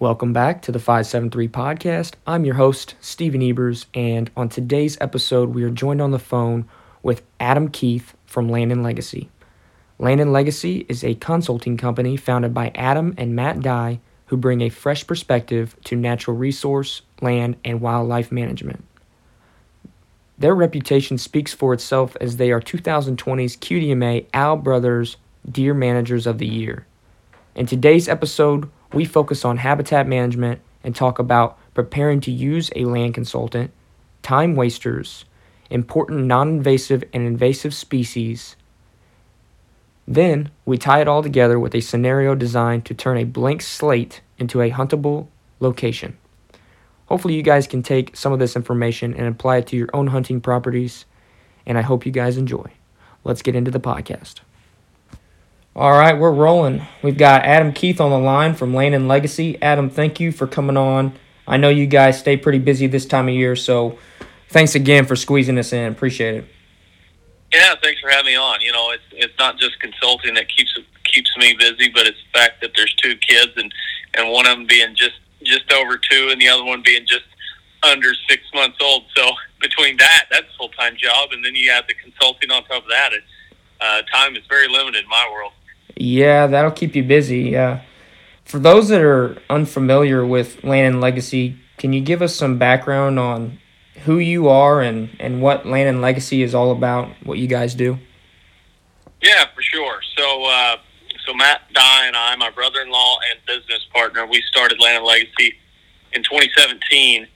Welcome back to the 573 podcast. I'm your host, Stephen Ebers, and on today's episode, we are joined on the phone with Adam Keith from Land and Legacy. Land and Legacy is a consulting company founded by Adam and Matt Dye who bring a fresh perspective to natural resource, land, and wildlife management. Their reputation speaks for itself as they are 2020's QDMA Al Brothers Deer Managers of the Year. In today's episode, we focus on habitat management and talk about preparing to use a land consultant, time wasters, important non invasive and invasive species. Then we tie it all together with a scenario designed to turn a blank slate into a huntable location. Hopefully, you guys can take some of this information and apply it to your own hunting properties, and I hope you guys enjoy. Let's get into the podcast. All right, we're rolling. We've got Adam Keith on the line from Land and Legacy. Adam, thank you for coming on. I know you guys stay pretty busy this time of year, so thanks again for squeezing us in. Appreciate it. Yeah, thanks for having me on. You know, it's it's not just consulting that keeps keeps me busy, but it's the fact that there's two kids and and one of them being just just over two and the other one being just under six months old. So between that, that's a full time job, and then you have the consulting on top of that. It, uh, time is very limited in my world. Yeah, that'll keep you busy. Uh, for those that are unfamiliar with Land and Legacy, can you give us some background on who you are and, and what Land and Legacy is all about, what you guys do? Yeah, for sure. So, uh, so Matt Dye and I, my brother-in-law and business partner, we started Land and Legacy in 2017,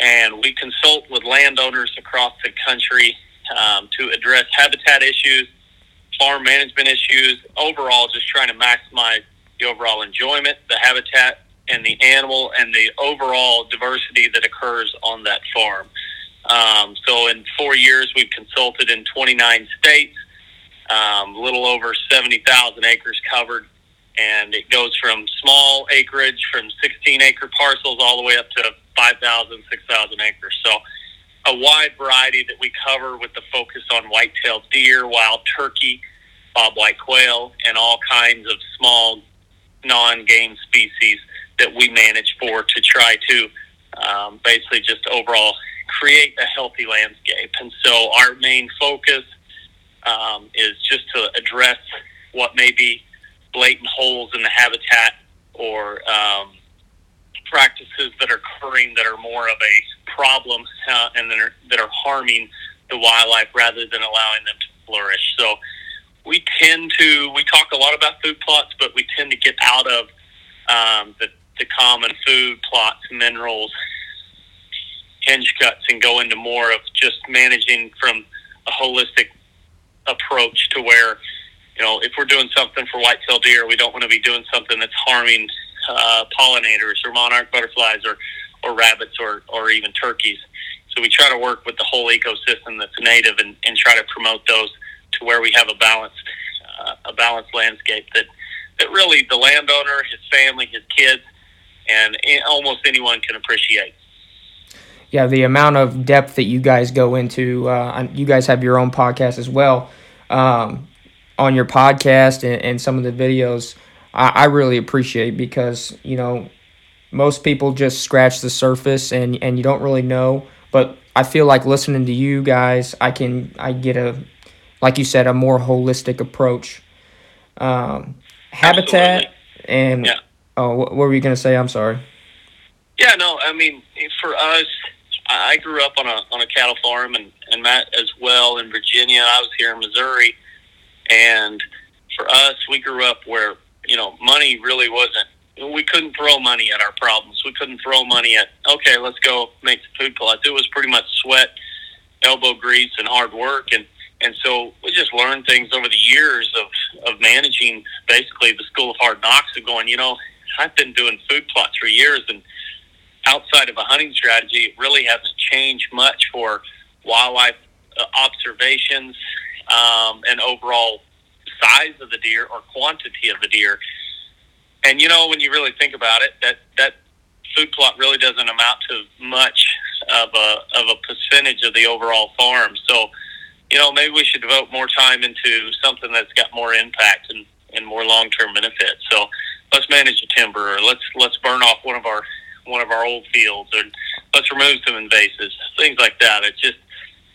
and we consult with landowners across the country um, to address habitat issues farm management issues, overall, just trying to maximize the overall enjoyment, the habitat, and the animal and the overall diversity that occurs on that farm. Um, so, in four years, we've consulted in 29 states, um, a little over 70,000 acres covered, and it goes from small acreage, from 16 acre parcels, all the way up to 5,000, 6,000 acres. So, a wide variety that we cover with the focus on white-tailed deer, wild turkey, bobwhite quail, and all kinds of small non-game species that we manage for to try to um, basically just overall create a healthy landscape. And so our main focus um, is just to address what may be blatant holes in the habitat or um, practices that are occurring that are more of a problem uh, and that are, that are harming the wildlife rather than allowing them to flourish. So we tend to we talk a lot about food plots, but we tend to get out of um, the the common food plots, minerals, hinge cuts, and go into more of just managing from a holistic approach to where you know if we're doing something for white-tailed deer, we don't want to be doing something that's harming uh, pollinators or monarch butterflies or or rabbits or or even turkeys. So we try to work with the whole ecosystem that's native and, and try to promote those to where we have a balanced uh, a balanced landscape that that really the landowner, his family, his kids, and almost anyone can appreciate. Yeah, the amount of depth that you guys go into. Uh, you guys have your own podcast as well. Um, on your podcast and, and, some of the videos, I, I really appreciate because you know most people just scratch the surface and and you don't really know. But I feel like listening to you guys, I can I get a like you said, a more holistic approach. Um, habitat Absolutely. and yeah. oh, what, were you going to say? I'm sorry. Yeah, no, I mean, for us, I grew up on a on a cattle farm, and and Matt as well in Virginia. I was here in Missouri, and for us, we grew up where you know money really wasn't. We couldn't throw money at our problems. We couldn't throw money at okay, let's go make some food plots. It was pretty much sweat, elbow grease, and hard work, and and so we just learned things over the years of, of managing basically the school of hard knocks of going, you know, I've been doing food plots for years and outside of a hunting strategy, it really hasn't changed much for wildlife uh, observations um, and overall size of the deer or quantity of the deer. And you know, when you really think about it, that that food plot really doesn't amount to much of a of a percentage of the overall farm. So you know, maybe we should devote more time into something that's got more impact and, and more long term benefits. So let's manage the timber, or let's let's burn off one of our one of our old fields, or let's remove some invasives, things like that. It's just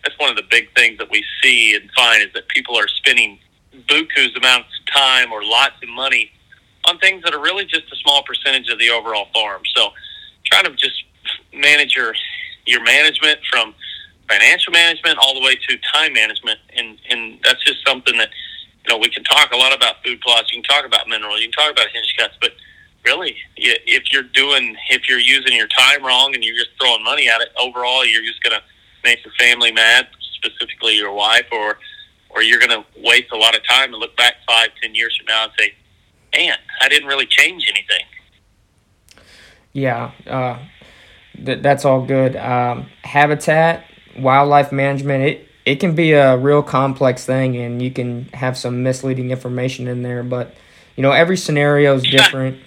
that's one of the big things that we see and find is that people are spending buku's amounts of time or lots of money on things that are really just a small percentage of the overall farm. So trying to just manage your your management from financial management all the way to time management. And and that's just something that you know we can talk a lot about food plots. You can talk about minerals you can talk about hinge cuts. But really if you're doing if you're using your time wrong and you're just throwing money at it overall you're just going to make your family mad specifically your wife or or you're going to waste a lot of time and look back five ten years from now and say man i didn't really change anything. Yeah uh, th- that's all good. Um, habitat wildlife management it it can be a real complex thing and you can have some misleading information in there but you know every scenario is different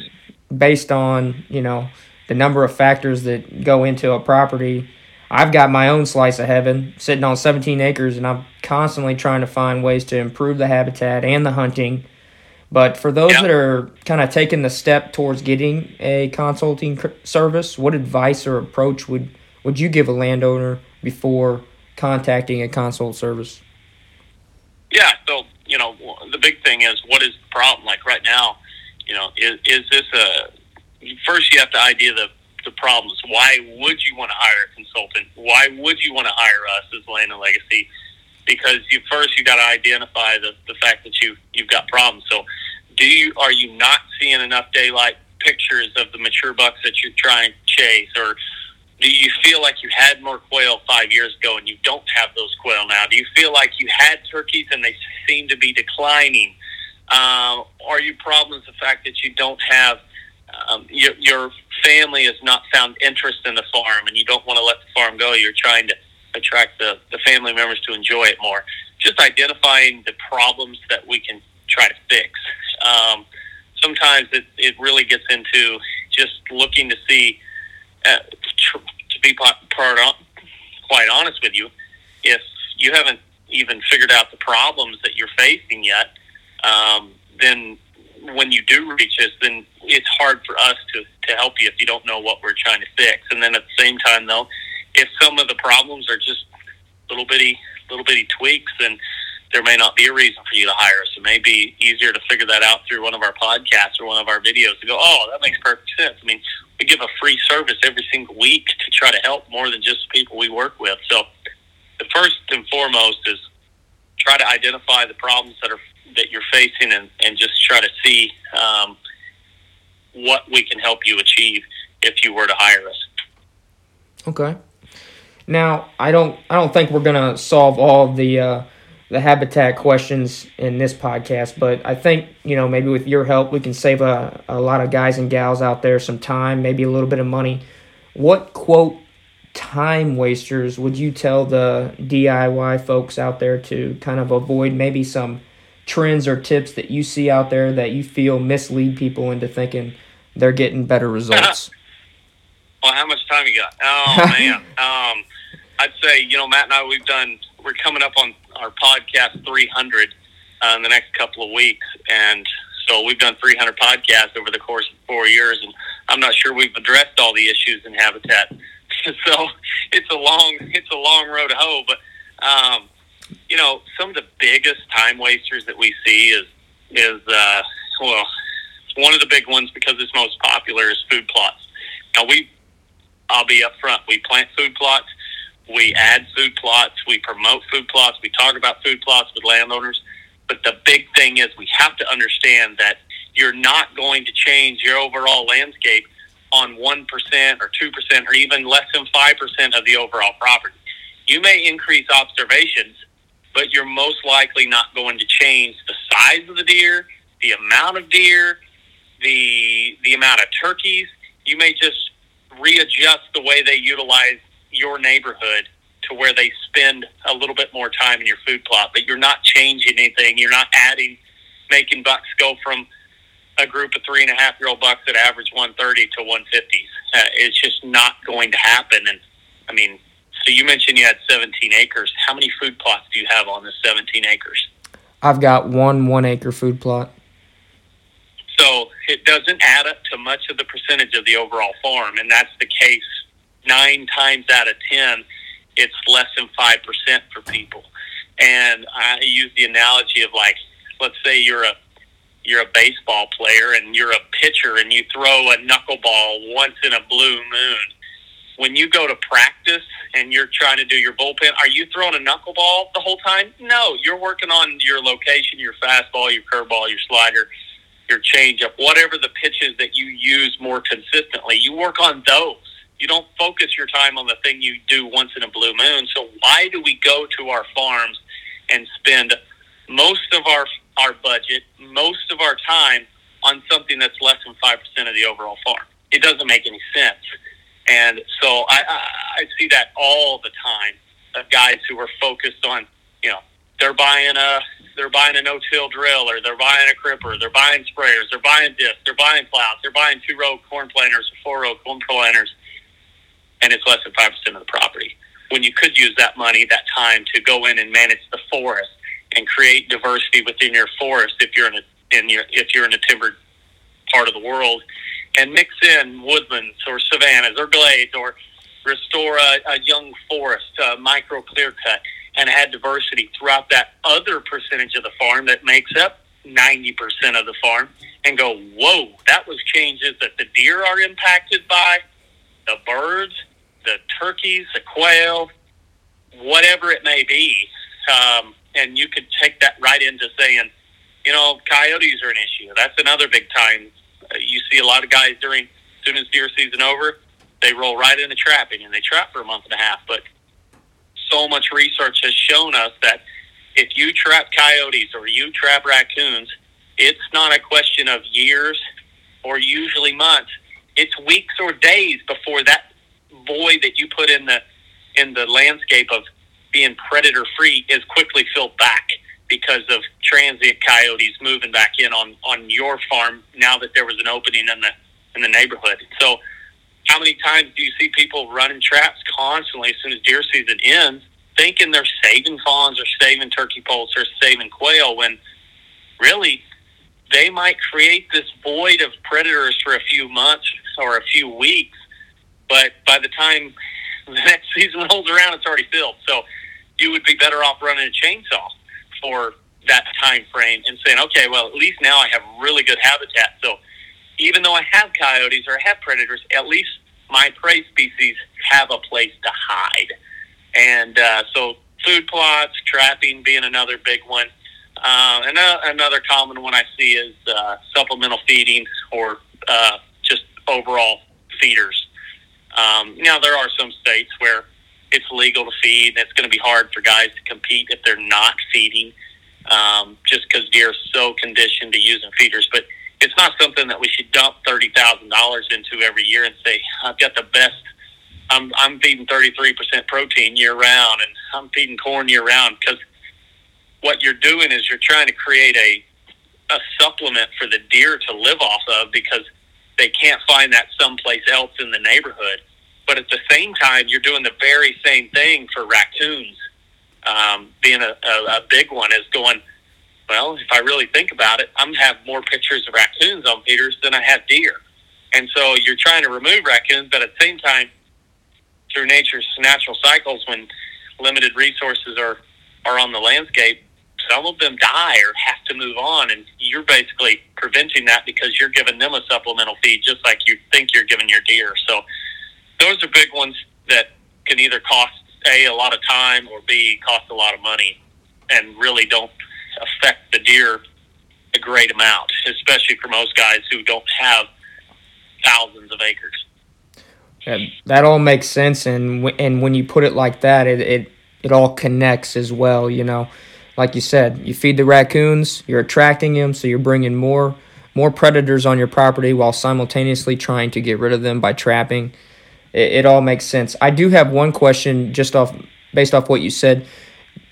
based on you know the number of factors that go into a property. I've got my own slice of heaven sitting on 17 acres and i'm constantly trying to find ways to improve the habitat and the hunting but for those that are kind of taking the step towards getting a consulting service what advice or approach would would you give a landowner before contacting a consult service? Yeah, so you know the big thing is what is the problem? Like right now, you know, is is this a first you have to idea the the problems. Why would you want to hire a consultant? Why would you want to hire us as Land and Legacy? Because you first you got to identify the, the fact that you you've got problems. So, do you are you not seeing enough daylight pictures of the mature bucks that you're trying to chase, or do you feel like you had more quail five years ago and you don't have those quail now? Do you feel like you had turkeys and they seem to be declining? Uh, are you problems the fact that you don't have um, your, your family has not found interest in the farm and you don't want to let the farm go? You're trying to attract the, the family members to enjoy it more. Just identifying the problems that we can try to fix. Um, sometimes it, it really gets into just looking to see uh, to be part, part quite honest with you, if you haven't even figured out the problems that you're facing yet, um, then when you do reach us, then it's hard for us to, to help you if you don't know what we're trying to fix. And then at the same time, though, if some of the problems are just little bitty, little bitty tweaks, then there may not be a reason for you to hire us. It may be easier to figure that out through one of our podcasts or one of our videos to go, oh, that makes perfect sense. I mean, we give a free service every single week to try to help more than just people we work with. So the first and foremost is try to identify the problems that are that you're facing and, and just try to see um, what we can help you achieve if you were to hire us. Okay. Now, I don't I don't think we're gonna solve all the uh, the habitat questions in this podcast, but I think, you know, maybe with your help, we can save a, a lot of guys and gals out there some time, maybe a little bit of money. What, quote, time wasters would you tell the DIY folks out there to kind of avoid maybe some trends or tips that you see out there that you feel mislead people into thinking they're getting better results? Well, how much time you got? Oh, man. um, I'd say, you know, Matt and I, we've done, we're coming up on our podcast 300 uh, in the next couple of weeks, and so we've done 300 podcasts over the course of four years, and I'm not sure we've addressed all the issues in habitat. so it's a long it's a long road to hoe, but um, you know some of the biggest time wasters that we see is is uh, well one of the big ones because it's most popular is food plots. Now we I'll be upfront. We plant food plots we add food plots, we promote food plots, we talk about food plots with landowners. But the big thing is we have to understand that you're not going to change your overall landscape on 1% or 2% or even less than 5% of the overall property. You may increase observations, but you're most likely not going to change the size of the deer, the amount of deer, the the amount of turkeys. You may just readjust the way they utilize your neighborhood to where they spend a little bit more time in your food plot, but you're not changing anything. You're not adding, making bucks go from a group of three and a half year old bucks that average 130 to 150s. Uh, it's just not going to happen. And I mean, so you mentioned you had 17 acres. How many food plots do you have on this 17 acres? I've got one one acre food plot. So it doesn't add up to much of the percentage of the overall farm, and that's the case nine times out of ten. It's less than five percent for people, and I use the analogy of like, let's say you're a you're a baseball player and you're a pitcher and you throw a knuckleball once in a blue moon. When you go to practice and you're trying to do your bullpen, are you throwing a knuckleball the whole time? No, you're working on your location, your fastball, your curveball, your slider, your changeup, whatever the pitches that you use more consistently. You work on those. You don't focus your time on the thing you do once in a blue moon. So why do we go to our farms and spend most of our our budget, most of our time on something that's less than five percent of the overall farm. It doesn't make any sense, and so I, I, I see that all the time of guys who are focused on, you know, they're buying a they're buying a no-till drill, or they're buying a cripper, they're buying sprayers, they're buying discs, they're buying plows, they're buying two-row corn planters or four-row corn planters, and it's less than five percent of the property. When you could use that money, that time to go in and manage the forest and create diversity within your forest if you're in a in your if you're in a timbered part of the world, and mix in woodlands or savannas or glades or restore a, a young forest, a micro clear cut, and add diversity throughout that other percentage of the farm that makes up 90% of the farm and go, whoa, that was changes that the deer are impacted by, the birds, the turkeys, the quail, whatever it may be. Um, and you could take that right into saying, you know, coyotes are an issue. That's another big time. Uh, you see a lot of guys during as soon as deer season over, they roll right into trapping and they trap for a month and a half. But so much research has shown us that if you trap coyotes or you trap raccoons, it's not a question of years or usually months. It's weeks or days before that void that you put in the in the landscape of being predator free is quickly filled back because of transient coyotes moving back in on on your farm now that there was an opening in the in the neighborhood. So how many times do you see people running traps constantly as soon as deer season ends, thinking they're saving fawns or saving turkey poults or saving quail when really they might create this void of predators for a few months or a few weeks, but by the time the next season rolls around, it's already filled. So you would be better off running a chainsaw for that time frame and saying, okay, well, at least now I have really good habitat. So even though I have coyotes or I have predators, at least my prey species have a place to hide. And uh, so food plots, trapping being another big one. Uh, and uh, another common one I see is uh, supplemental feeding or uh, overall feeders. Um, now, there are some states where it's legal to feed. And it's going to be hard for guys to compete if they're not feeding, um, just because deer are so conditioned to using feeders. But it's not something that we should dump thirty thousand dollars into every year and say I've got the best. I'm I'm feeding thirty three percent protein year round, and I'm feeding corn year round because what you're doing is you're trying to create a a supplement for the deer to live off of because they can't find that someplace else in the neighborhood. But at the same time, you're doing the very same thing for raccoons. Um, being a, a, a big one is going, well, if I really think about it, I'm have more pictures of raccoons on feeders than I have deer. And so you're trying to remove raccoons, but at the same time, through nature's natural cycles, when limited resources are, are on the landscape, some of them die or have to move on. And you're basically preventing that because you're giving them a supplemental feed, just like you think you're giving your deer. So those are big ones that can either cost a a lot of time or b cost a lot of money, and really don't affect the deer a great amount, especially for most guys who don't have thousands of acres. Yeah, that all makes sense, and w- and when you put it like that, it, it it all connects as well. You know, like you said, you feed the raccoons, you're attracting them, so you're bringing more more predators on your property while simultaneously trying to get rid of them by trapping it, it all makes sense. I do have one question just off based off what you said.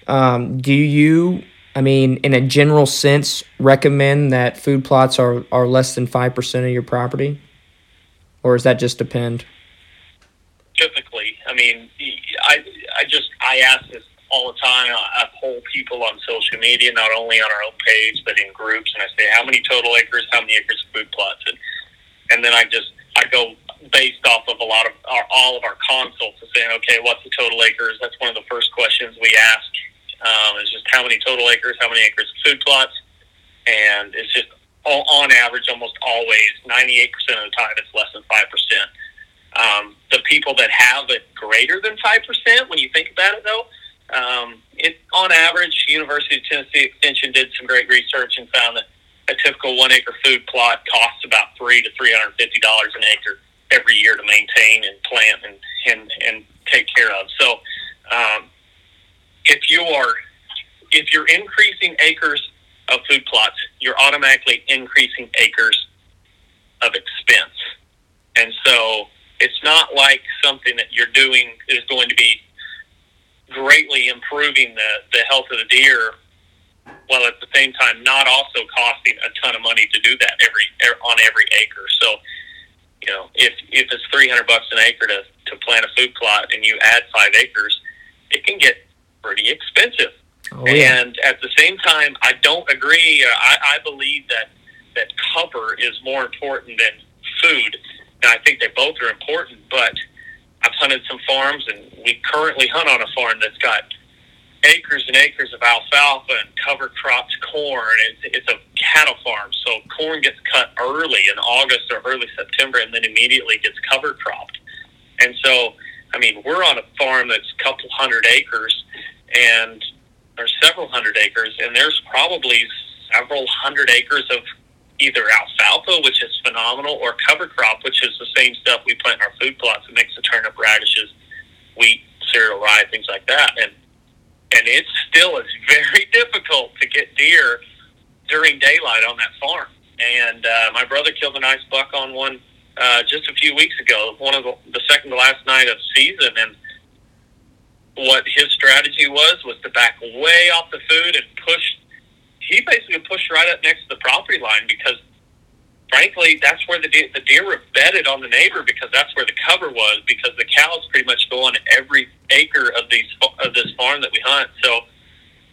Um, do you, I mean, in a general sense, recommend that food plots are, are less than 5% of your property? Or does that just depend? Typically, I mean, I, I just, I ask this all the time. I, poll people on social media, not only on our own page, but in groups, and I say, how many total acres, how many acres of food plots? And, and then I just, I go based off of a lot of our, all of our consults and saying, okay, what's the total acres? That's one of the first questions we ask. Um, is just how many total acres, how many acres of food plots, and it's just all, on average, almost always, 98% of the time, it's less than 5%. Um, the people that have it greater than 5%, when you think about it, though, um, it, on average, University of Tennessee Extension did some great research and found that a typical one acre food plot costs about three to three hundred fifty dollars an acre every year to maintain and plant and and, and take care of. So, um, if you are if you're increasing acres of food plots, you're automatically increasing acres of expense, and so it's not like something that you're doing is going to be greatly improving the, the health of the deer while at the same time not also costing a ton of money to do that every er, on every acre. So, you know, if if it's three hundred bucks an acre to to plant a food plot and you add five acres, it can get pretty expensive. Oh, yeah. And at the same time, I don't agree. I, I believe that that cover is more important than food. And I think they both are important, but I've hunted some farms, and we currently hunt on a farm that's got acres and acres of alfalfa and cover cropped corn. It's, it's a cattle farm, so corn gets cut early in August or early September, and then immediately gets cover cropped. And so, I mean, we're on a farm that's a couple hundred acres, and or several hundred acres, and there's probably several hundred acres of either alfalfa, which is phenomenal, or cover crop, which is the same stuff we plant in our food plots, a mix of turnip, radishes, wheat, cereal, rye, things like that. And and it still is very difficult to get deer during daylight on that farm. And uh, my brother killed a nice buck on one uh, just a few weeks ago, one of the, the second to last night of season, and what his strategy was was to back way off the food and push he basically pushed right up next to the property line because, frankly, that's where the deer, the deer were bedded on the neighbor because that's where the cover was because the cows pretty much go on every acre of these of this farm that we hunt. So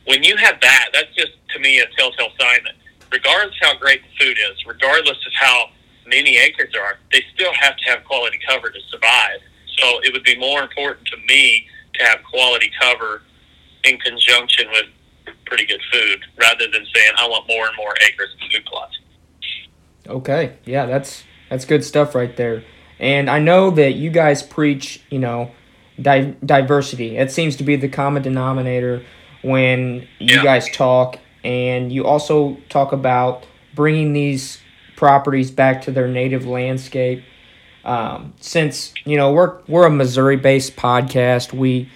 when you have that, that's just to me a telltale sign that regardless how great the food is, regardless of how many acres there are, they still have to have quality cover to survive. So it would be more important to me to have quality cover in conjunction with pretty good food rather than saying I want more and more acres of food plots. Okay, yeah, that's that's good stuff right there. And I know that you guys preach, you know, di- diversity. It seems to be the common denominator when you yeah. guys talk, and you also talk about bringing these properties back to their native landscape. Um, since you know we're we're a Missouri-based podcast, we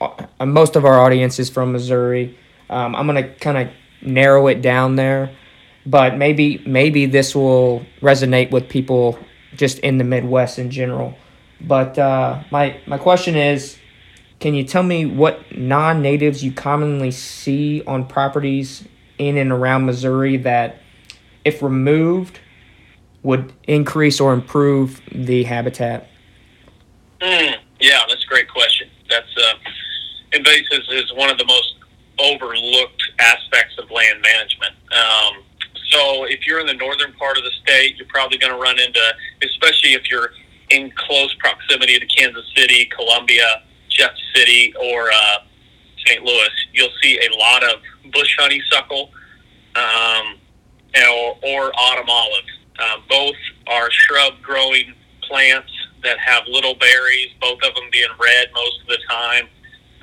uh, most of our audience is from Missouri. Um, I'm gonna kind of narrow it down there, but maybe maybe this will resonate with people just in the Midwest in general. But uh, my my question is, can you tell me what non-natives you commonly see on properties in and around Missouri that, if removed, would increase or improve the habitat? Mm, yeah, that's a great question. That's uh, invasives is one of the most overlooked aspects of land management. Um, so if you're in the northern part of the state, you're probably going to run into, especially if you're in close proximity to Kansas City, Columbia, Jeff City, or uh, St. Louis, you'll see a lot of bush honeysuckle um, or, or autumn olive. Uh, both are shrub growing plants that have little berries, both of them being red most of the time.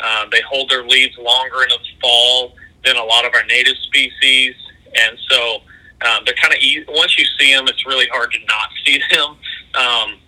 Uh, they hold their leaves longer in the fall than a lot of our native species, and so um, they're kind of easy. Once you see them, it's really hard to not see them. Um,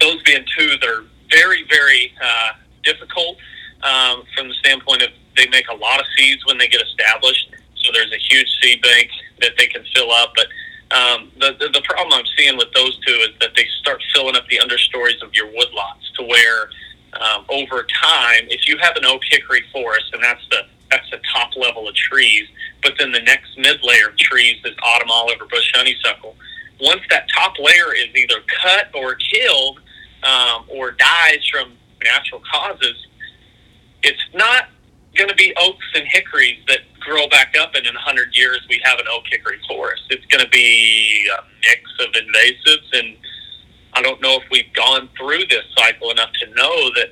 those being two, they're very, very uh, difficult um, from the standpoint of they make a lot of seeds when they get established. So there's a huge seed bank that they can fill up, but um, the, the the problem I'm seeing with those two is that they start filling up the understories of your woodlots to where um, over time, if you have an oak hickory forest, and that's the that's the top level of trees, but then the next mid layer of trees is autumn olive or bush honeysuckle. Once that top layer is either cut or killed um, or dies from natural causes, it's not going to be oaks and hickories that grow back up, and in 100 years we have an oak hickory forest. It's going to be a mix of invasives, and I don't know if we've gone through this cycle enough to know that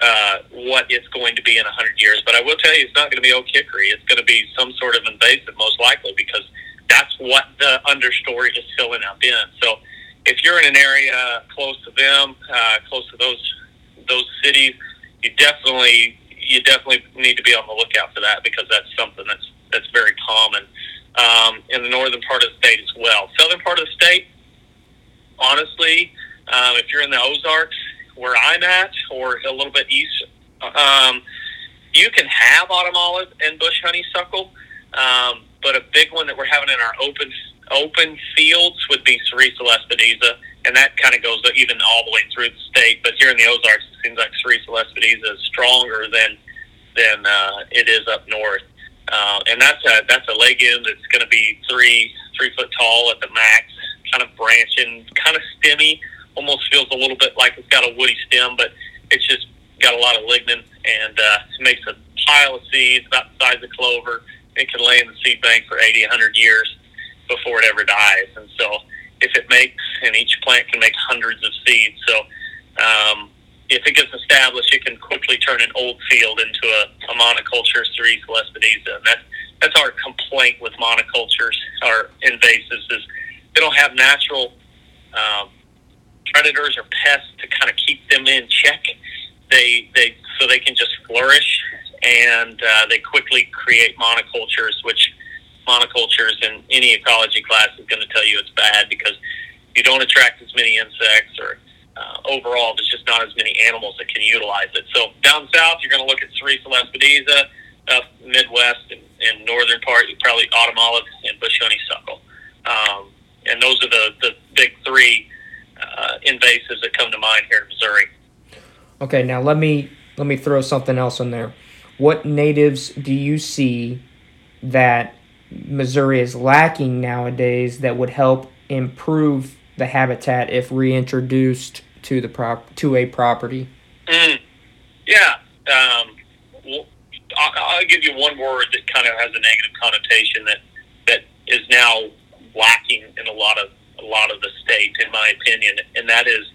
uh, what it's going to be in 100 years. But I will tell you, it's not going to be oak hickory. It's going to be some sort of invasive, most likely, because that's what the understory is filling up in. So if you're in an area close to them, uh, close to those those cities, you definitely you definitely need to be on the lookout for that because that's something that's that's very common um, in the northern part of the state as well. Southern part of the state, honestly, um, if you're in the Ozarks, where I'm at, or a little bit east, um, you can have autumn olive and bush honeysuckle, um, but a big one that we're having in our open open fields would be Sericea lespedeza, and that kind of goes even all the way through the state. But here in the Ozarks, it seems like Sericea lespedeza is stronger than than uh, it is up north. Uh, and that's a that's a legume that's going to be three three foot tall at the max, kind of branching, kind of stemmy. Almost feels a little bit like it's got a woody stem, but it's just got a lot of lignin and uh, it makes a pile of seeds about the size of clover. It can lay in the seed bank for 80, 100 years before it ever dies. And so if it makes, and each plant can make hundreds of seeds. So um, if it gets established, it can quickly turn an old field into a, a monoculture Sericea lespedeza. And that's, that's our complaint with monocultures or invasives is they don't have natural um, predators or pests to kind of keep them in check. They, they, so they can just flourish and uh, they quickly create monocultures, which monocultures in any ecology class is going to tell you it's bad because you don't attract as many insects or uh, overall there's just not as many animals that can utilize it. So down south, you're going to look at Sericea lespedeza. Up Midwest and, and northern part, you probably autumn olive and bush honeysuckle. Um, and those are the, the big three uh, invasives that come to mind here in Missouri. Okay, now let me let me throw something else in there. What natives do you see that Missouri is lacking nowadays that would help improve the habitat if reintroduced to the prop to a property? Mm. Yeah, um, well, I'll, I'll give you one word that kind of has a negative connotation that that is now lacking in a lot of a lot of the state, in my opinion, and that is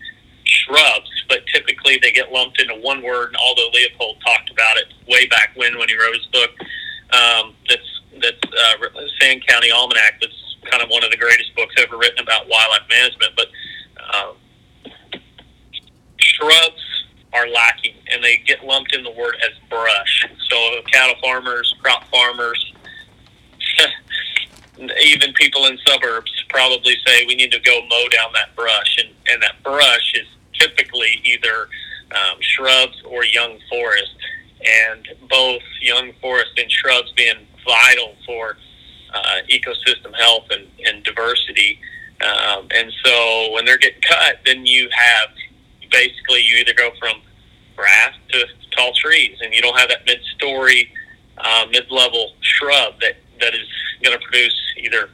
shrubs. But typically, they get lumped into one word. And although Leopold talked about it way back when when he wrote his book, um, that's that's uh, Sand County Almanac. That's kind of one of the greatest books ever written about wildlife management. But um, shrubs are lacking, and they get lumped in the word as brush. So cattle farmers, crop farmers, even people in suburbs probably say we need to go mow down that brush, and and that brush is typically either um, shrubs or young forest, and both young forest and shrubs being vital for uh, ecosystem health and, and diversity. Um, and so when they're getting cut, then you have basically you either go from grass to tall trees, and you don't have that mid-story, uh, mid-level shrub that that is going to produce either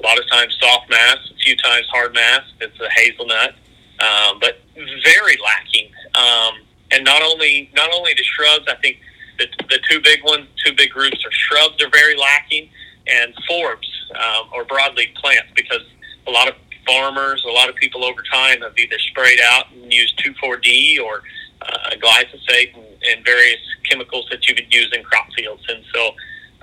a lot of times soft mass, a few times hard mass. It's a hazelnut, um, but very lacking. Um, and not only not only the shrubs, I think the, the two big ones, two big groups are shrubs are very lacking, and forbs um, or broadleaf plants because a lot of farmers, a lot of people over time have either sprayed out and used 2,4-D or uh, glyphosate and, and various chemicals that you would use in crop fields. And so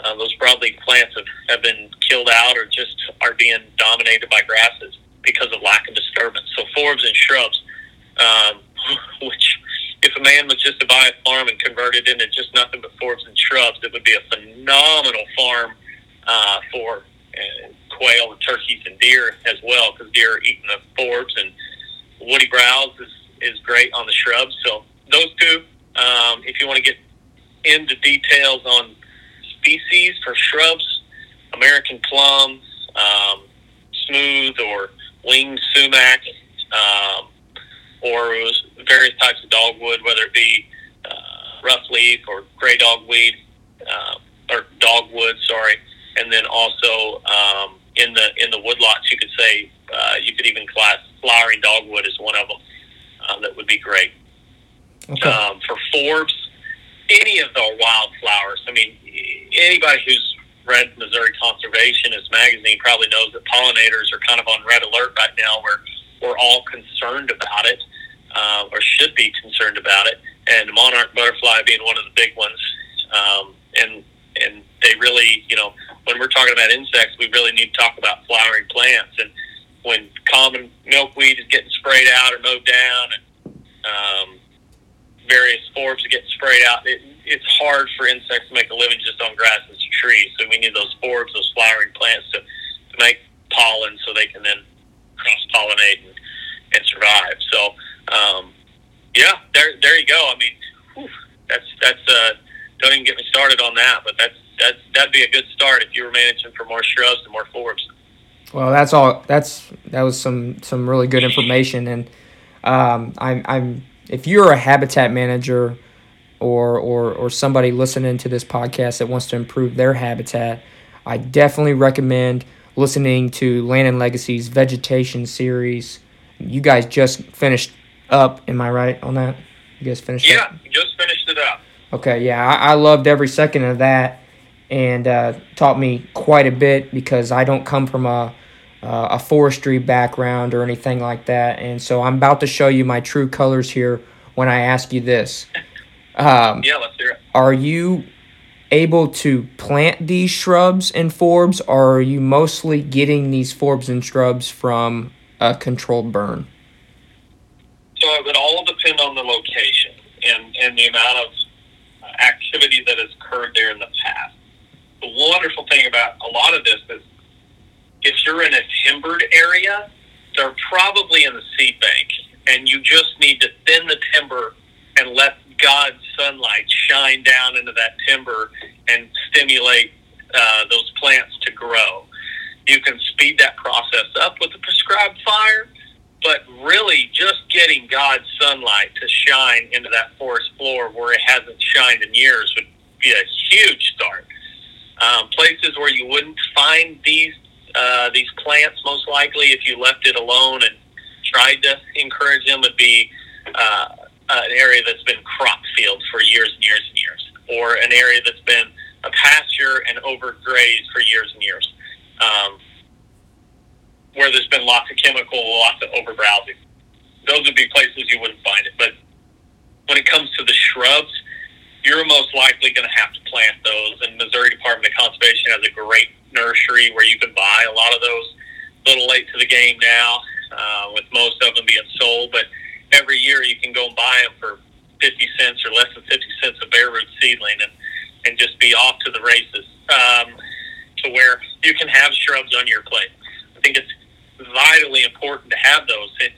uh, those broadleaf plants have, have been killed out or just are being dominated by grasses because of lack of disturbance. So forbs and shrubs, um, which if a man was just to buy a farm and convert it into just nothing but forbs and shrubs, it would be a phenomenal farm uh, for uh, quail and turkeys and deer as well, because deer are eating the forbs and woody browse is, is great on the shrubs. So those two, um, if you want to get into details on species for shrubs, American plum, um, smooth or winged sumac, um, or various types of dogwood, whether it be uh, rough leaf or gray dogweed, uh, or dogwood, sorry, and then also um, in the in the woodlots, you could say uh, you could even class flowering dogwood as one of them. Uh, that would be great. Okay. Um, for forbs, any of the wildflowers. I mean, anybody who's read Missouri Conservationist magazine probably knows that pollinators are kind of on red alert right now, where we're all concerned about it, uh, or should be concerned about it. And the monarch butterfly being one of the big ones. Um, and and they really, you know, when we're talking about insects, we really need to talk about flowering plants. And when common milkweed is getting sprayed out or mowed down, and um, various forbs are getting sprayed out, it, it's hard for insects to make a living just on grasses and trees. So we need those forbs, those flowering plants to, to make pollen so they can then cross pollinate and, and survive. So, um, yeah, there, there you go. I mean, whew, that's, that's, uh, don't even get me started on that, but that's, that's, that'd be a good start if you were managing for more shrubs and more forbs. Well, that's all. That's that was some some really good information, and um, I'm I'm if you're a habitat manager or, or, or somebody listening to this podcast that wants to improve their habitat, I definitely recommend listening to Land and Legacy's vegetation series. You guys just finished up, am I right on that? You guys finished it yeah, up? just finished it up. Okay, yeah, I, I loved every second of that and uh, taught me quite a bit because I don't come from a, uh, a forestry background or anything like that. And so I'm about to show you my true colors here when I ask you this. Um, yeah, let's hear it. Are you able to plant these shrubs and forbs, or are you mostly getting these forbs and shrubs from a controlled burn? So it would all depend on the location and, and the amount of activity that has occurred there in the past. The wonderful thing about a lot of this is if you're in a timbered area, they're probably in the seed bank, and you just need to thin the timber and let God's sunlight shine down into that timber and stimulate uh, those plants to grow. You can speed that process up with a prescribed fire, but really just getting God's sunlight to shine into that forest floor where it hasn't shined in years would be a huge start. Um, places where you wouldn't find these uh, these plants most likely if you left it alone and tried to encourage them would be uh, an area that's been crop fields for years and years and years, or an area that's been a pasture and overgrazed for years and years, um, where there's been lots of chemical, lots of overbrowsing. Those would be places you wouldn't find it. But when it comes to the shrubs, you're most likely going to have to plant those. And Missouri Department of Conservation has a great nursery where you can buy a lot of those. A little late to the game now, uh, with most of them being sold, but every year you can go and buy them for 50 cents or less than 50 cents a bare root seedling and, and just be off to the races um, to where you can have shrubs on your plate. I think it's vitally important to have those. And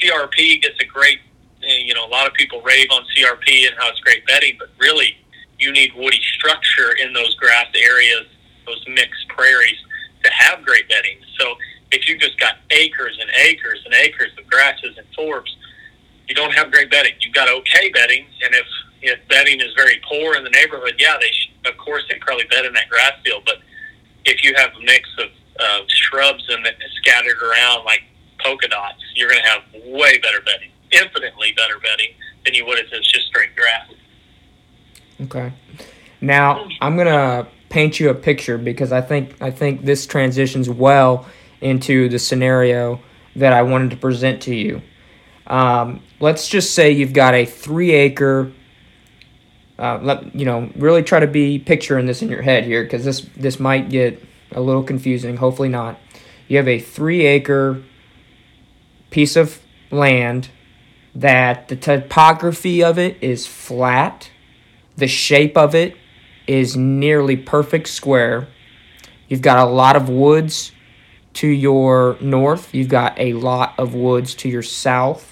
CRP gets a great, eh, you know, a lot of people rave on CRP and how it's great bedding, but really you need woody structure in those grass areas, those mixed prairies to have great bedding. So if you just got acres and acres and acres of grasses and forbs, you don't have great bedding. You've got okay bedding, and if if bedding is very poor in the neighborhood, yeah, they sh- of course they probably bed in that grass field. But if you have a mix of uh, shrubs and scattered around like polka dots, you're going to have way better bedding, infinitely better bedding than you would if it's just straight grass. Okay. Now I'm gonna paint you a picture because I think I think this transitions well into the scenario that I wanted to present to you. Um, let's just say you've got a three acre. Uh, let, you know, really try to be picturing this in your head here because this this might get a little confusing. Hopefully not. You have a three acre piece of land that the topography of it is flat, the shape of it is nearly perfect square. You've got a lot of woods to your north. You've got a lot of woods to your south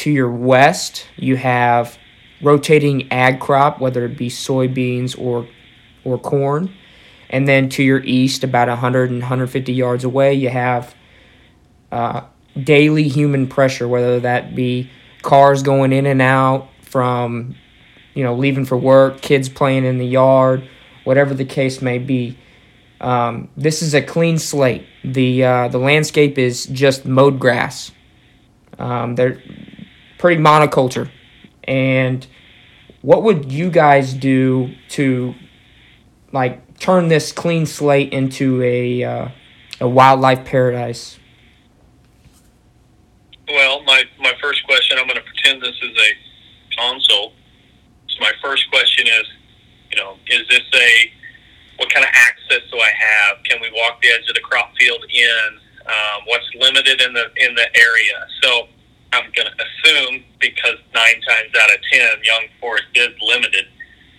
to your west, you have rotating ag crop, whether it be soybeans or or corn. And then to your east, about 100 and 150 yards away, you have uh, daily human pressure, whether that be cars going in and out from, you know, leaving for work, kids playing in the yard, whatever the case may be. Um, this is a clean slate. The uh, the landscape is just mowed grass. Um, there, pretty monoculture. And what would you guys do to like turn this clean slate into a uh, a wildlife paradise? Well, my, my first question, I'm going to pretend this is a console. So my first question is, you know, is this a, what kind of access do I have? Can we walk the edge of the crop field in? Um, what's limited in the in the area? So I'm going to assume because nine times out of ten, young forest is limited.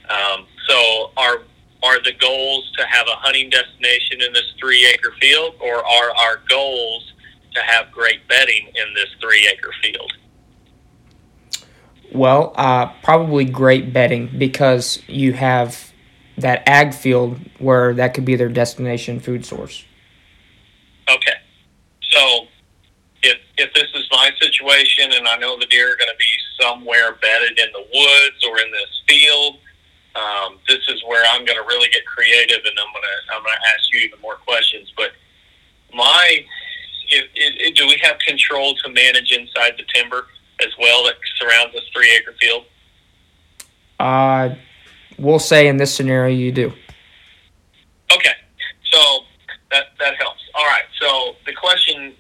Um, so are are the goals to have a hunting destination in this three acre field, or are our goals to have great bedding in this three acre field? Well, uh, probably great bedding because you have that ag field where that could be their destination food source. Okay. So if, if this is my situation and I know the deer are going to be somewhere bedded in the woods or in this field, um, this is where I'm going to really get creative and I'm going to I'm going to ask you even more questions. But my if, if, do we have control to manage inside the timber as well that surrounds this three acre field? Uh, we'll say in this scenario you do. Okay, so that that helps. All right, so the question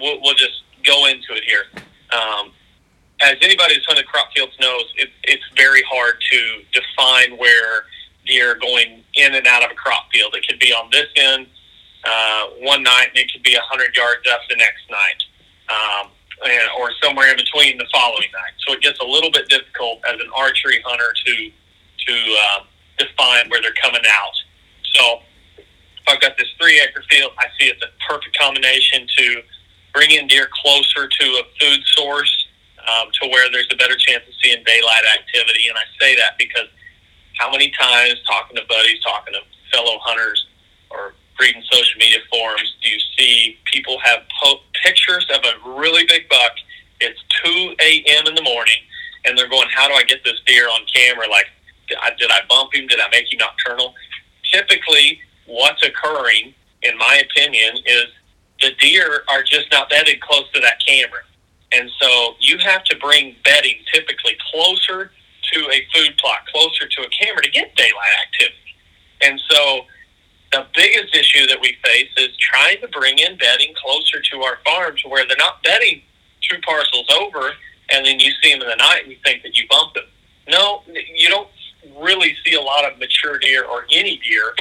we'll, we'll just go into it here. Um, as anybody who's hunted crop fields knows, it, it's very hard to define where deer going in and out of a crop field. It could be on this end uh, one night, and it could be 100 yards up the next night, um, and, or somewhere in between the following night. So it gets a little bit difficult as an archery hunter to to uh, define where they're coming out. So if I've got this three acre field, I see it's a perfect combination to bring in deer closer to a food source um, to where there's a better chance of seeing daylight activity. And I say that because how many times talking to buddies, talking to fellow hunters, or reading social media forums, do you see people have po- pictures of a really big buck? It's 2 a.m. in the morning, and they're going, How do I get this deer on camera? Like, did I, did I bump him? Did I make him nocturnal? Typically, what's occurring, in my opinion, is the deer are just not bedded close to that camera. And so you have to bring bedding typically closer to a food plot, closer to a camera to get daylight activity. And so the biggest issue that we face is trying to bring in bedding closer to our farm to where they're not bedding two parcels over and then you see them in the night and you think that you bumped them. No, you don't really see a lot of mature deer or any deer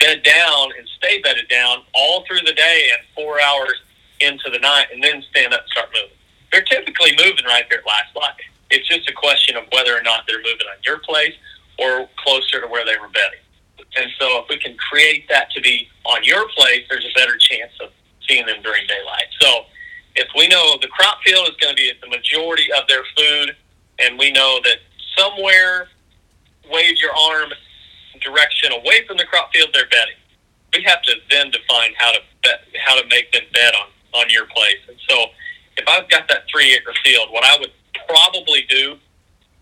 bed down and stay bedded down all through the day and four hours into the night and then stand up and start moving. They're typically moving right there at last light. It's just a question of whether or not they're moving on your place or closer to where they were bedding. And so if we can create that to be on your place, there's a better chance of seeing them during daylight. So if we know the crop field is going to be the majority of their food, and we know that somewhere wave your arm direction away from the crop field, they're bedding. We have to then define how to bet, how to make them bed on on your place. And so, if I've got that three acre field, what I would probably do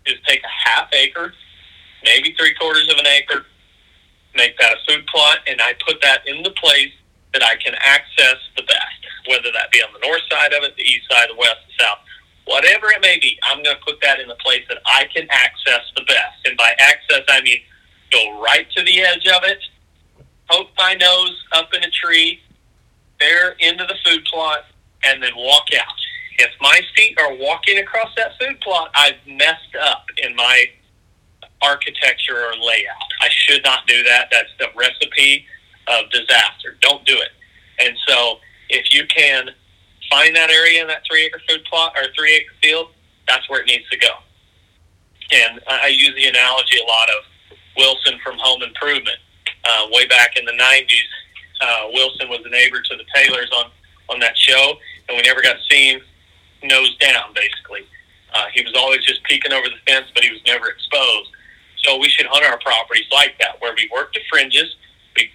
is take a half acre, maybe three quarters of an acre, make that a food plot, and I put that in the place that I can access the best, whether that be on the north side of it, the east side, the west, the south, whatever it may be. I'm going to put that in the place that I can access the best, and by access I mean go right to the edge of it, poke my nose up in a tree, there into the food plot, and then walk out. If my feet are walking across that food plot, I've messed up in my architecture or layout. I should not do that. That's the recipe of disaster. Don't do it. And so, if you can find that area in that three acre food plot or three acre field, that's where it needs to go. And I use the analogy a lot of Wilson from Home Improvement. Uh, way back in the 90s, uh, Wilson was a neighbor to the Taylors on, on that show, and we never got to see him nose down, basically. Uh, he was always just peeking over the fence, but he was never exposed. So we should hunt our properties like that, where we work the fringes, we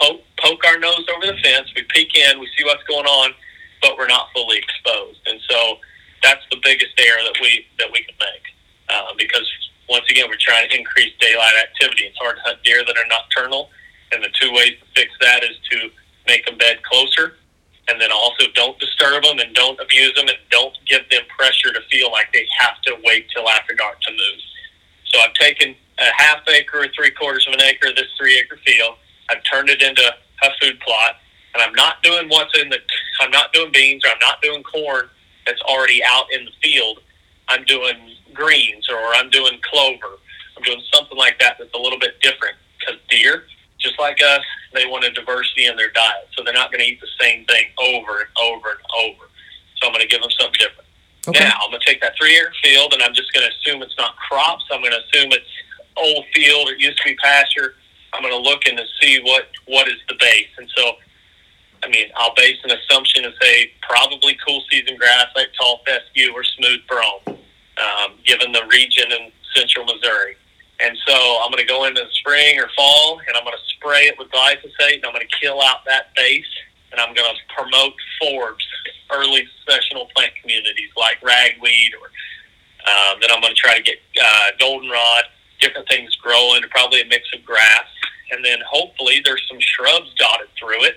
poke, poke our nose over the fence, we peek in, we see what's going on, but we're not fully exposed. And so that's the biggest error that we that we can make, uh, because once again we're trying to increase daylight activity. It's hard to hunt deer that are nocturnal, and the two ways to fix that is to make them bed closer, and then also don't disturb them and don't abuse them and don't give them pressure to feel like they have to wait till after dark to move. So I've taken a half acre or three quarters of an acre of this three acre field. I've turned it into a food plot, and I'm not doing what's in the. I'm not doing beans or I'm not doing corn that's already out in the field. I'm doing greens or I'm doing clover. I'm doing something like that that's a little bit different because deer, just like us, they want a diversity in their diet. So they're not going to eat the same thing over and over and over. So I'm going to give them something different. Okay. Now I'm going to take that three acre field and I'm just going to assume it's not crops. I'm going to assume it's old field. It used to be pasture. I'm going to look to see what what is the base. And so, I mean, I'll base an assumption and say probably cool season grass like tall fescue or smooth brome, um, given the region in central Missouri. And so I'm going to go into the spring or fall and I'm going to spray it with glyphosate and I'm going to kill out that base and I'm going to promote forbs, early successional plant communities like ragweed or um, then I'm going to try to get uh, goldenrod, different things growing, probably a mix of grass. And then hopefully there's some shrubs dotted through it.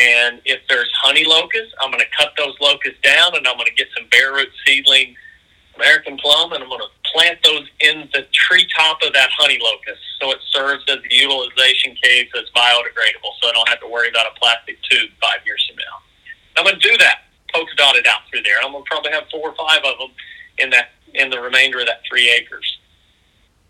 And if there's honey locusts, I'm going to cut those locusts down and I'm going to get some bare root seedling American plum and I'm going to plant those in the treetop of that honey locust so it serves as a utilization case that's biodegradable so I don't have to worry about a plastic tube five years from now. I'm going to do that, polka dotted out through there. I'm going to probably have four or five of them in that in the remainder of that three acres.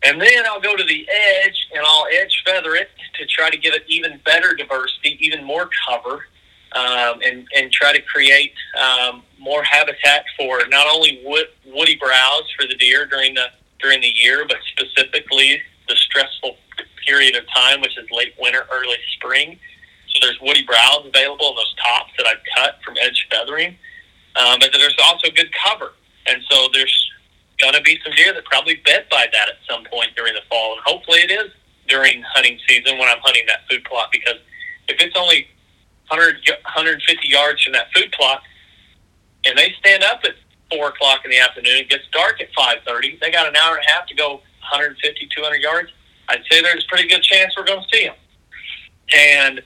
And then I'll go to the edge and I'll edge feather it to try to give it even better diversity, even more cover, um, and, and try to create um, more habitat for not only wood, woody browse for the deer during the during the year, but specifically the stressful period of time, which is late winter, early spring. So there's woody browse available in those tops that I've cut from edge feathering, um, but there's also good cover, and so there's going to be some deer that probably bed by that at some point during the fall, and hopefully it is during hunting season when I'm hunting that food plot because if it's only 100, 150 yards from that food plot, and they stand up at four o'clock in the afternoon. It gets dark at five thirty. They got an hour and a half to go 150, 200 yards. I'd say there's a pretty good chance we're going to see them, and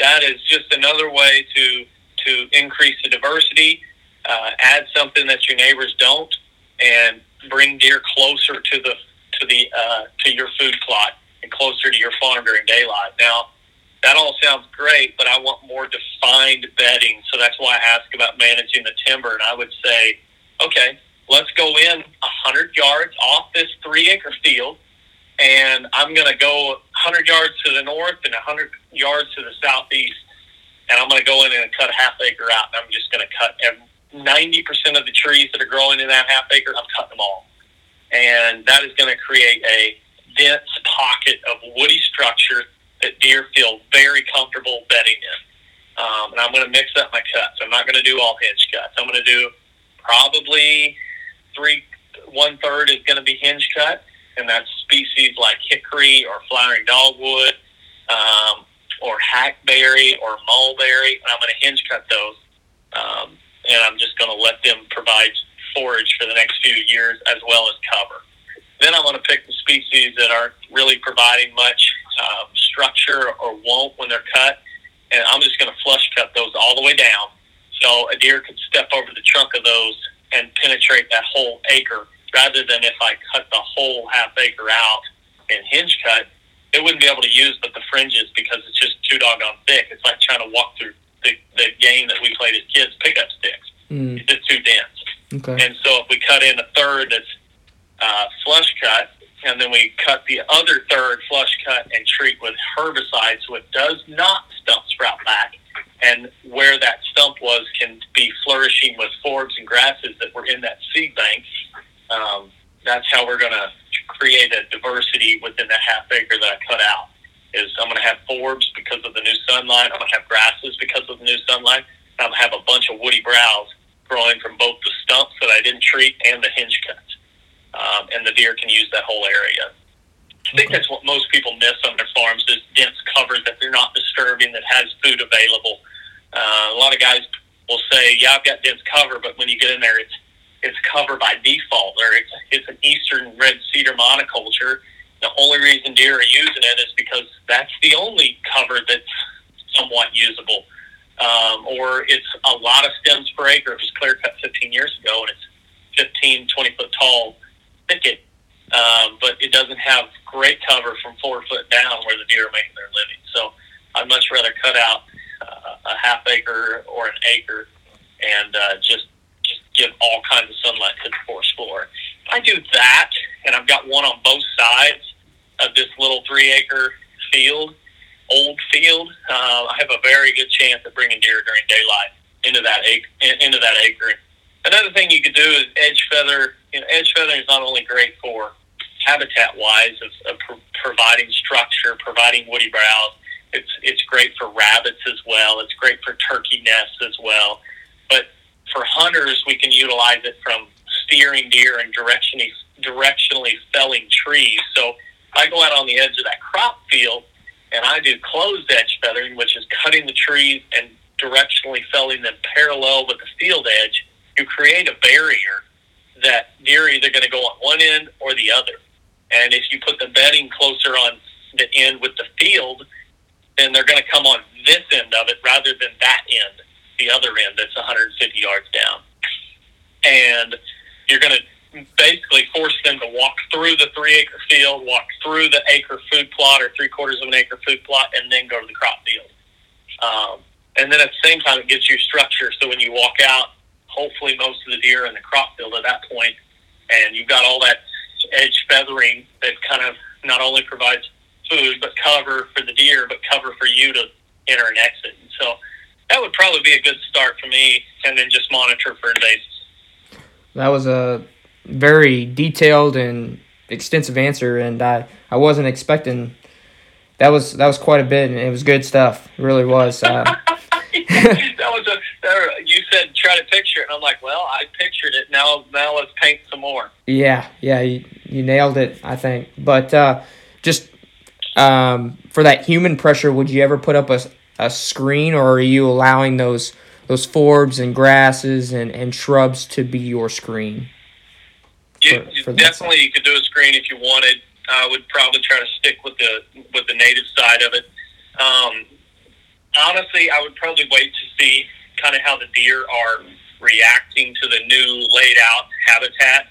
that is just another way to to increase the diversity, uh, add something that your neighbors don't, and bring deer closer to the to the uh, to your food plot and closer to your farm during daylight. Now that all sounds great, but I want more defined bedding. So that's why I ask about managing the timber. And I would say, okay, let's go in 100 yards off this three acre field. And I'm going to go 100 yards to the north and 100 yards to the southeast. And I'm going to go in and cut a half acre out. And I'm just going to cut 90% of the trees that are growing in that half acre. I'm cutting them all. And that is going to create a dense pocket of woody structure that deer feel very comfortable bedding in. Um, and I'm going to mix up my cuts. I'm not going to do all hinge cuts. I'm going to do probably three, one third is going to be hinge cut, and that's species like hickory or flowering dogwood, um, or hackberry or mulberry. And I'm going to hinge cut those, um, and I'm just going to let them provide forage for the next few years as well as cover. Then I'm going to pick the species that aren't really providing much um, structure or won't when they're cut, and I'm just going to flush cut those all the way down, so a deer could step over the trunk of those and penetrate that whole acre, rather than if I cut the whole half acre out and hinge cut, it wouldn't be able to use but the fringes because it's just too doggone thick. It's like trying to walk through the, the game that we played as kids, pickup sticks. Mm. It's just too dense. Okay. And so if we cut in a third that's uh, flush cut, and then we cut the other third flush cut and treat with herbicide so it does not stump sprout back. And where that stump was can be flourishing with forbs and grasses that were in that seed bank. Um, that's how we're going to create a diversity within that half acre that I cut out. Is I'm going to have forbs because of the new sunlight. I'm going to have grasses because of the new sunlight. I'm going to have a bunch of woody browse growing from both the stumps that I didn't treat and the hinge cuts um, and the deer can use that whole area. I think that's what most people miss on their farms is dense cover that they're not disturbing that has food available. Uh, a lot of guys will say, "Yeah, I've got dense cover," but when you get in there, it's it's cover by default, or it's it's an eastern red cedar monoculture. The only reason deer are using it is because that's the only cover that's somewhat usable. um, or it's a lot of stems per acre. It was clear cut 15 years ago, and it's 15, 20 foot tall thicket, um, but it doesn't have great cover from four foot down where the deer are making their living. So I'd much rather cut out uh, a half acre or an acre and uh, just just give all kinds of sunlight to the forest floor. If I do that, and I've got one on both sides of this little three acre field old field, uh, I have a very good chance of bringing deer during daylight into that acre. Into that acre. Another thing you could do is edge feather. You know, edge feathering is not only great for habitat wise of, of pro- providing structure, providing woody browse. It's it's great for rabbits as well. It's great for turkey nests as well. But for hunters, we can utilize it from steering deer and directionally directionally felling trees. So I go out on the edge of that crop field and I do closed edge feathering, which is cutting the trees and directionally felling them parallel with the field edge. You create a barrier that are either going to go on one end or the other. And if you put the bedding closer on the end with the field, then they're going to come on this end of it rather than that end, the other end that's 150 yards down. And you're going to basically force them to walk through the three acre field, walk through the acre food plot or three quarters of an acre food plot, and then go to the crop field. Um, and then at the same time, it gives you structure. So when you walk out, hopefully most of the deer in the crop field at that point, and you've got all that edge feathering that kind of not only provides food but cover for the deer, but cover for you to enter and exit. And so that would probably be a good start for me, and then just monitor for invasives. That was a very detailed and extensive answer, and I, I wasn't expecting. That was that was quite a bit, and it was good stuff. It really was. Uh, that was a. You said try to picture it, and I'm like, well, I pictured it. Now, now let's paint some more. Yeah, yeah, you, you nailed it. I think, but uh, just um, for that human pressure, would you ever put up a a screen, or are you allowing those those forbs and grasses and, and shrubs to be your screen? You, for, for definitely, you could do a screen if you wanted. I would probably try to stick with the with the native side of it. Um, honestly, I would probably wait to see kind of how the deer are reacting to the new laid out habitat.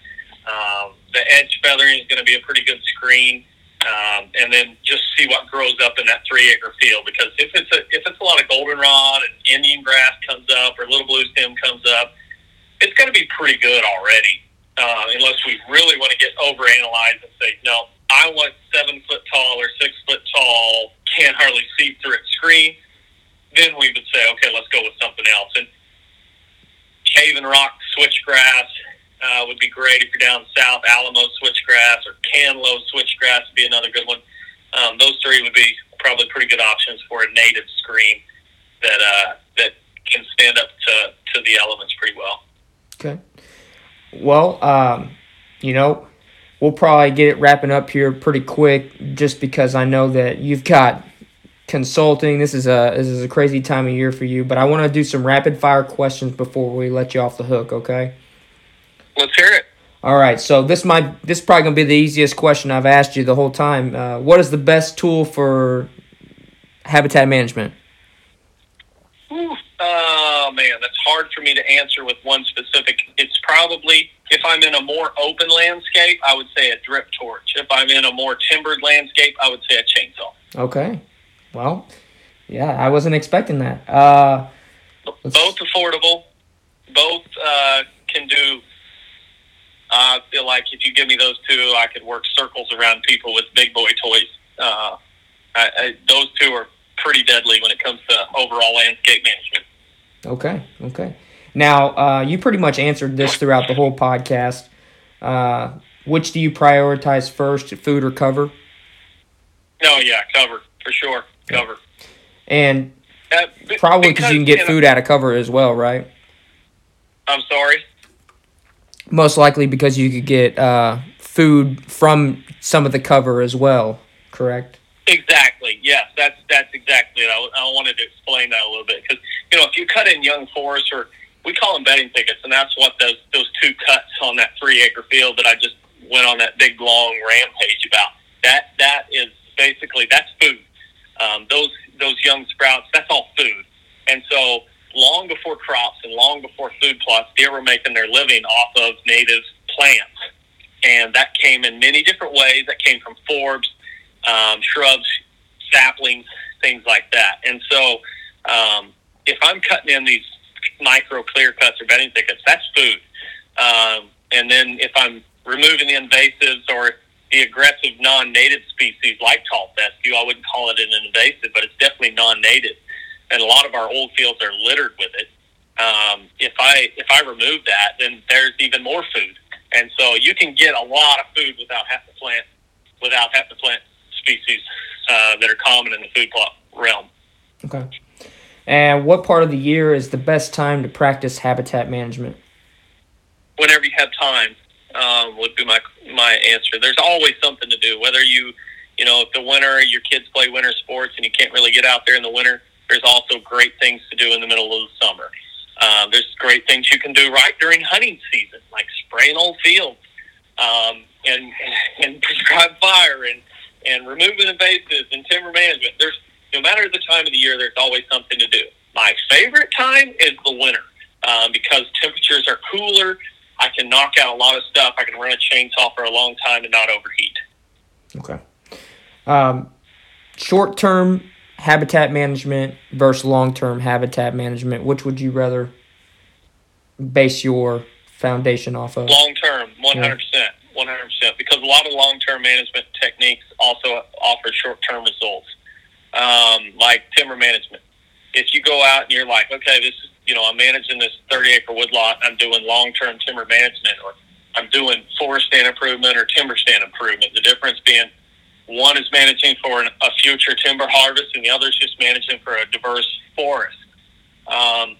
Um, the edge feathering is going to be a pretty good screen, um, and then just see what grows up in that three acre field. Because if it's a if it's a lot of goldenrod and Indian grass comes up or little blue stem comes up, it's going to be pretty good already uh, unless we really want to get overanalyzed and say, no, I want seven foot tall or six foot tall, can't hardly see through it screen, then we would say, okay, let's go with something else. And Cave-in-Rock switchgrass uh, would be great if you're down south. Alamo switchgrass or Kanlow switchgrass would be another good one. Um, those three would be probably pretty good options for a native screen that uh, that can stand up to, to the elements pretty well. Okay. Well, um, you know, we'll probably get it wrapping up here pretty quick, just because I know that you've got consulting. This is a this is a crazy time of year for you, but I want to do some rapid fire questions before we let you off the hook. Okay. Let's hear it. All right, so this might this is probably gonna be the easiest question I've asked you the whole time. Uh, what is the best tool for habitat management? Ooh, oh man, that's hard for me to answer with one specific. It's probably if I'm in a more open landscape, I would say a drip torch. If I'm in a more timbered landscape, I would say a chainsaw. Okay, well, yeah, I wasn't expecting that. Uh, both affordable, both uh, can do. I feel like if you give me those two, I could work circles around people with big boy toys. Uh, I, I, those two are pretty deadly when it comes to overall landscape management. Okay, okay. Now, uh, you pretty much answered this throughout the whole podcast. Uh, which do you prioritize first, food or cover? No, yeah, cover for sure, cover. And uh, probably because you can get you know, food out of cover as well, right? I'm sorry. Most likely because you could get uh, food from some of the cover as well, correct? Exactly. Yes, that's that's exactly it. I, I wanted to explain that a little bit because you know if you cut in young forest or we call them bedding thickets, and that's what those those two cuts on that three acre field that I just went on that big long rampage about. That that is basically that's food. Um, those those young sprouts, that's all food. And so, long before crops and long before food plots, deer were making their living off of native plants. And that came in many different ways. That came from forbs, um, shrubs, saplings, things like that. And so, um, if I'm cutting in these micro clear cuts or bedding thickets, that's food. Um, and then if I'm removing the invasives or the aggressive non-native species like tall fescue, I wouldn't call it an invasive, but it's definitely non-native. And a lot of our old fields are littered with it. Um, if I if I remove that, then there's even more food, and so you can get a lot of food without having to plant without having to plant species uh, that are common in the food plot realm. Okay. And what part of the year is the best time to practice habitat management? Whenever you have time um, would be my my answer. There's always something to do. Whether you, you know, if the winter your kids play winter sports and you can't really get out there in the winter, there's also great things to do in the middle of the summer. Um, there's great things you can do right during hunting season, like spraying old fields um, and and prescribe fire and and removing invasives and timber management. There's no matter the time of the year, there's always something to do. My favorite time is the winter um, because temperatures are cooler. I can knock out a lot of stuff. I can run a chainsaw for a long time and not overheat. Okay. Um, short term habitat management versus long term habitat management, which would you rather base your foundation off of? Long term, 100%. 100%. Because a lot of long term management techniques also offer short term results um, like timber management. If you go out and you're like, okay, this is, you know, I'm managing this 30 acre woodlot, I'm doing long term timber management, or I'm doing forest stand improvement or timber stand improvement. The difference being one is managing for an, a future timber harvest, and the other is just managing for a diverse forest. Um,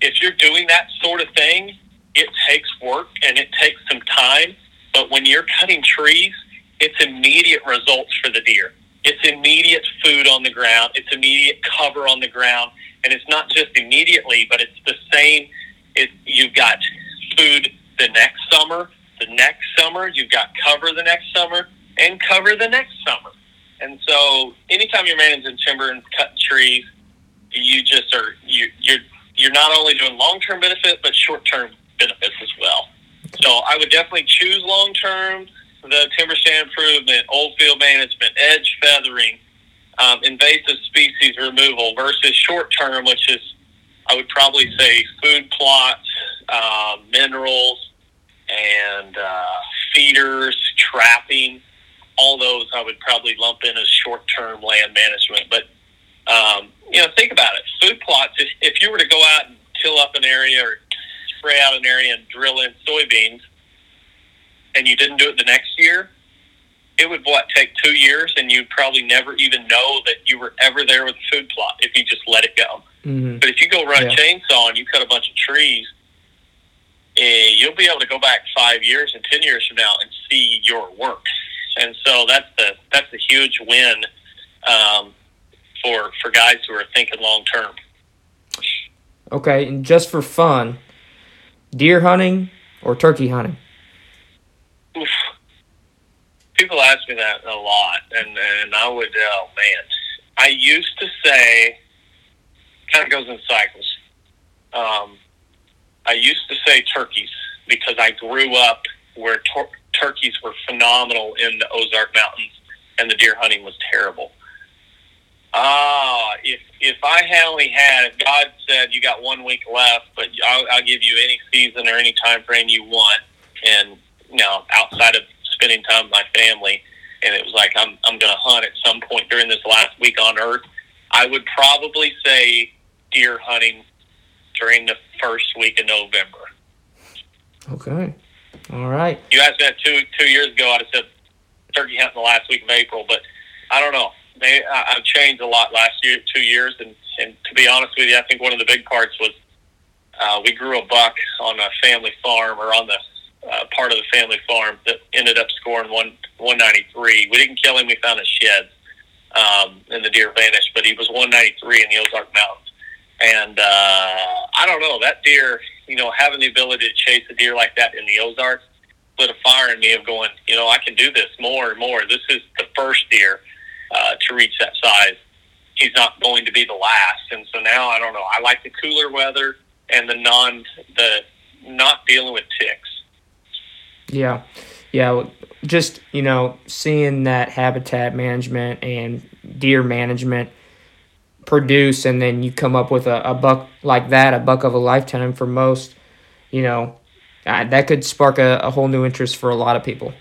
if you're doing that sort of thing, it takes work and it takes some time. But when you're cutting trees, it's immediate results for the deer. It's immediate food on the ground. It's immediate cover on the ground, and it's not just immediately, but it's the same. It, you've got food the next summer. The next summer, you've got cover the next summer, and cover the next summer. And so, anytime you're managing timber and cutting trees, you just are you, you're you're not only doing long term benefit, but short term benefits as well. So, I would definitely choose long term the timber stand improvement, old field management, edge feathering, invasive species removal versus short term, which is, I would probably say, food plots, uh, minerals, and uh, feeders, trapping. All those I would probably lump in as short term land management. But, um, you know, think about it. Food plots, if, if you were to go out and till up an area or spray out an area and drill in soybeans, and you didn't do it the next year, it would what take two years, and you'd probably never even know that you were ever there with a food plot if you just let it go. Mm-hmm. But if you go run yeah. a chainsaw and you cut a bunch of trees, eh, you'll be able to go back five years and ten years from now and see your work. And so that's the that's a huge win um, for for guys who are thinking long term. Okay, and just for fun, deer hunting or turkey hunting? Oof. People ask me that a lot, and and I would, oh man, I used to say, kind of goes in cycles. Um, I used to say turkeys because I grew up where tor- turkeys were phenomenal in the Ozark Mountains, and the deer hunting was terrible. Ah, uh, if if I only had, God said you got one week left, but I'll, I'll give you any season or any time frame you want, and you know, outside of spending time with my family, and it was like I'm I'm going to hunt at some point during this last week on Earth. I would probably say deer hunting during the first week of November. Okay. All right. You asked me that two two years ago. I'd have said turkey hunting the last week of April, but I don't know. Maybe I've changed a lot last year, two years, and and to be honest with you, I think one of the big parts was uh, we grew a buck on a family farm or on the uh, part of the family farm that ended up scoring one 193. We didn't kill him. We found his sheds, um, and the deer vanished. But he was 193 in the Ozark Mountains, and uh, I don't know that deer. You know, having the ability to chase a deer like that in the Ozarks lit a fire in me of going. You know, I can do this more and more. This is the first deer uh, to reach that size. he's not going to be the last. And so now I don't know. I like the cooler weather and the non the not dealing with ticks. Yeah, yeah. Just you know, seeing that habitat management and deer management produce, and then you come up with a, a buck like that, a buck of a lifetime for most. You know, uh, that could spark a, a whole new interest for a lot of people.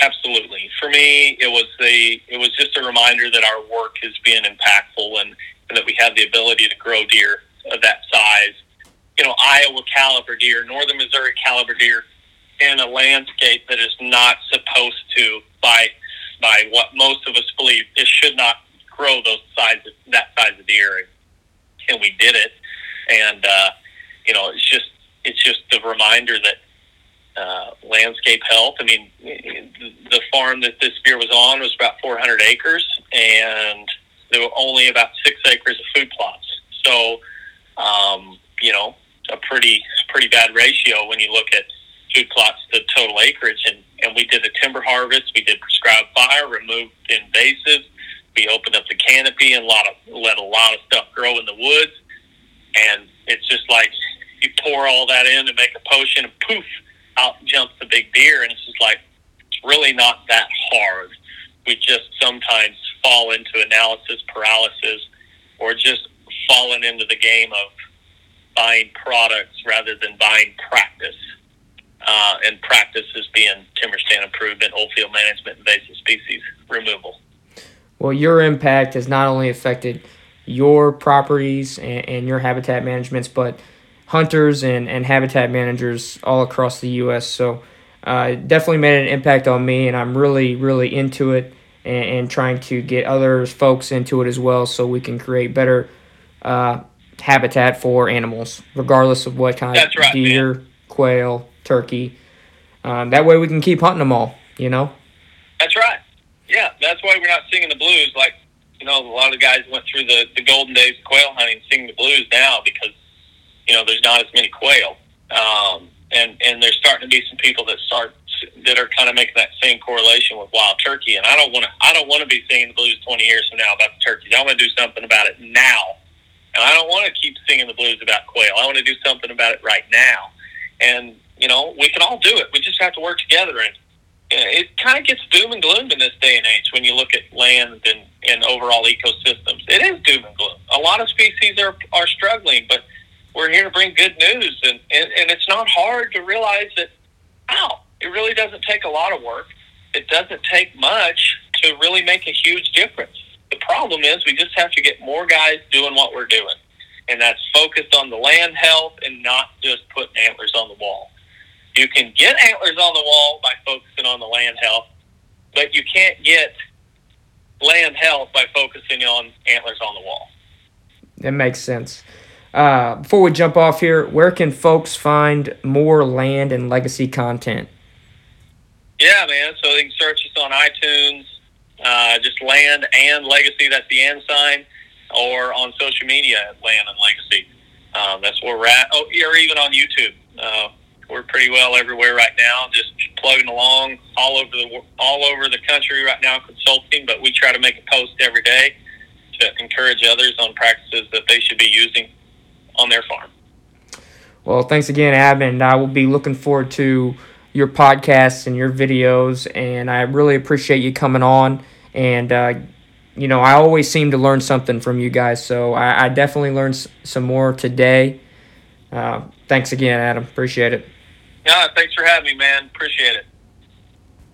Absolutely. For me, it was the it was just a reminder that our work is being impactful and, and that we have the ability to grow deer of that size. You know, Iowa caliber deer, northern Missouri caliber deer, in a landscape that is not supposed to by by what most of us believe it should not grow those size that size of deer, and we did it. And uh, you know, it's just it's just a reminder that uh, landscape health. I mean, the farm that this beer was on was about 400 acres, and there were only about six acres of food plots. So, um, you know, a pretty pretty bad ratio when you look at food plots to total acreage. And, and we did a timber harvest. We did prescribed fire, removed invasives. We opened up the canopy and a lot of let a lot of stuff grow in the woods. And it's just like you pour all that in and make a potion, and poof, out jumps the big deer, and it's just like it's really not that hard. We just sometimes fall into analysis paralysis, or just falling into the game of buying products rather than buying practice. Uh, and practices being timber stand improvement, old field management, invasive species removal. Well, your impact has not only affected your properties and, and your habitat managements, but hunters and, and habitat managers all across the U.S. So uh, definitely made an impact on me, and I'm really, really into it and, and, trying to get other folks into it as well so we can create better uh, habitat for animals, regardless of what kind That's of right, deer, man. quail, turkey. Um, that way we can keep hunting them all, you know? That's right. Yeah, that's why we're not singing the blues like, you know, a lot of guys went through the, the golden days of quail hunting singing the blues now because – you know, there's not as many quail. Um, and, and there's starting to be some people that start that are kind of making that same correlation with wild turkey. And I don't want to, I don't want to be singing the blues 20 years from now about the turkeys. I want to do something about it now. And I don't want to keep singing the blues about quail. I want to do something about it right now. And, you know, we can all do it. We just have to work together. And it kind of gets doom and gloom in this day and age when you look at land and, and overall ecosystems. It is doom and gloom. A lot of species are, are struggling, but we're here to bring good news, and, and, and it's not hard to realize that, wow, it really doesn't take a lot of work. It doesn't take much to really make a huge difference. The problem is we just have to get more guys doing what we're doing, and that's focused on the land health and not just putting antlers on the wall. You can get antlers on the wall by focusing on the land health, but you can't get land health by focusing on antlers on the wall. That makes sense. Uh, before we jump off here, where can folks find more land and legacy content? Yeah, man. So they can search us on iTunes, uh, just land and legacy. That's the and sign, or on social media at land and legacy. Um, that's where we're at. Oh, or even on YouTube. Uh, we're pretty well everywhere right now, just plugging along all over the all over the country right now, consulting. But we try to make a post every day to encourage others on practices that they should be using on their farm. Well, thanks again, Al, and I will be looking forward to your podcasts and your videos. And I really appreciate you coming on. And uh, you know, I always seem to learn something from you guys, so I, I definitely learned some more today. Uh, thanks again, Adam. Appreciate it. Yeah, thanks for having me, man. Appreciate it.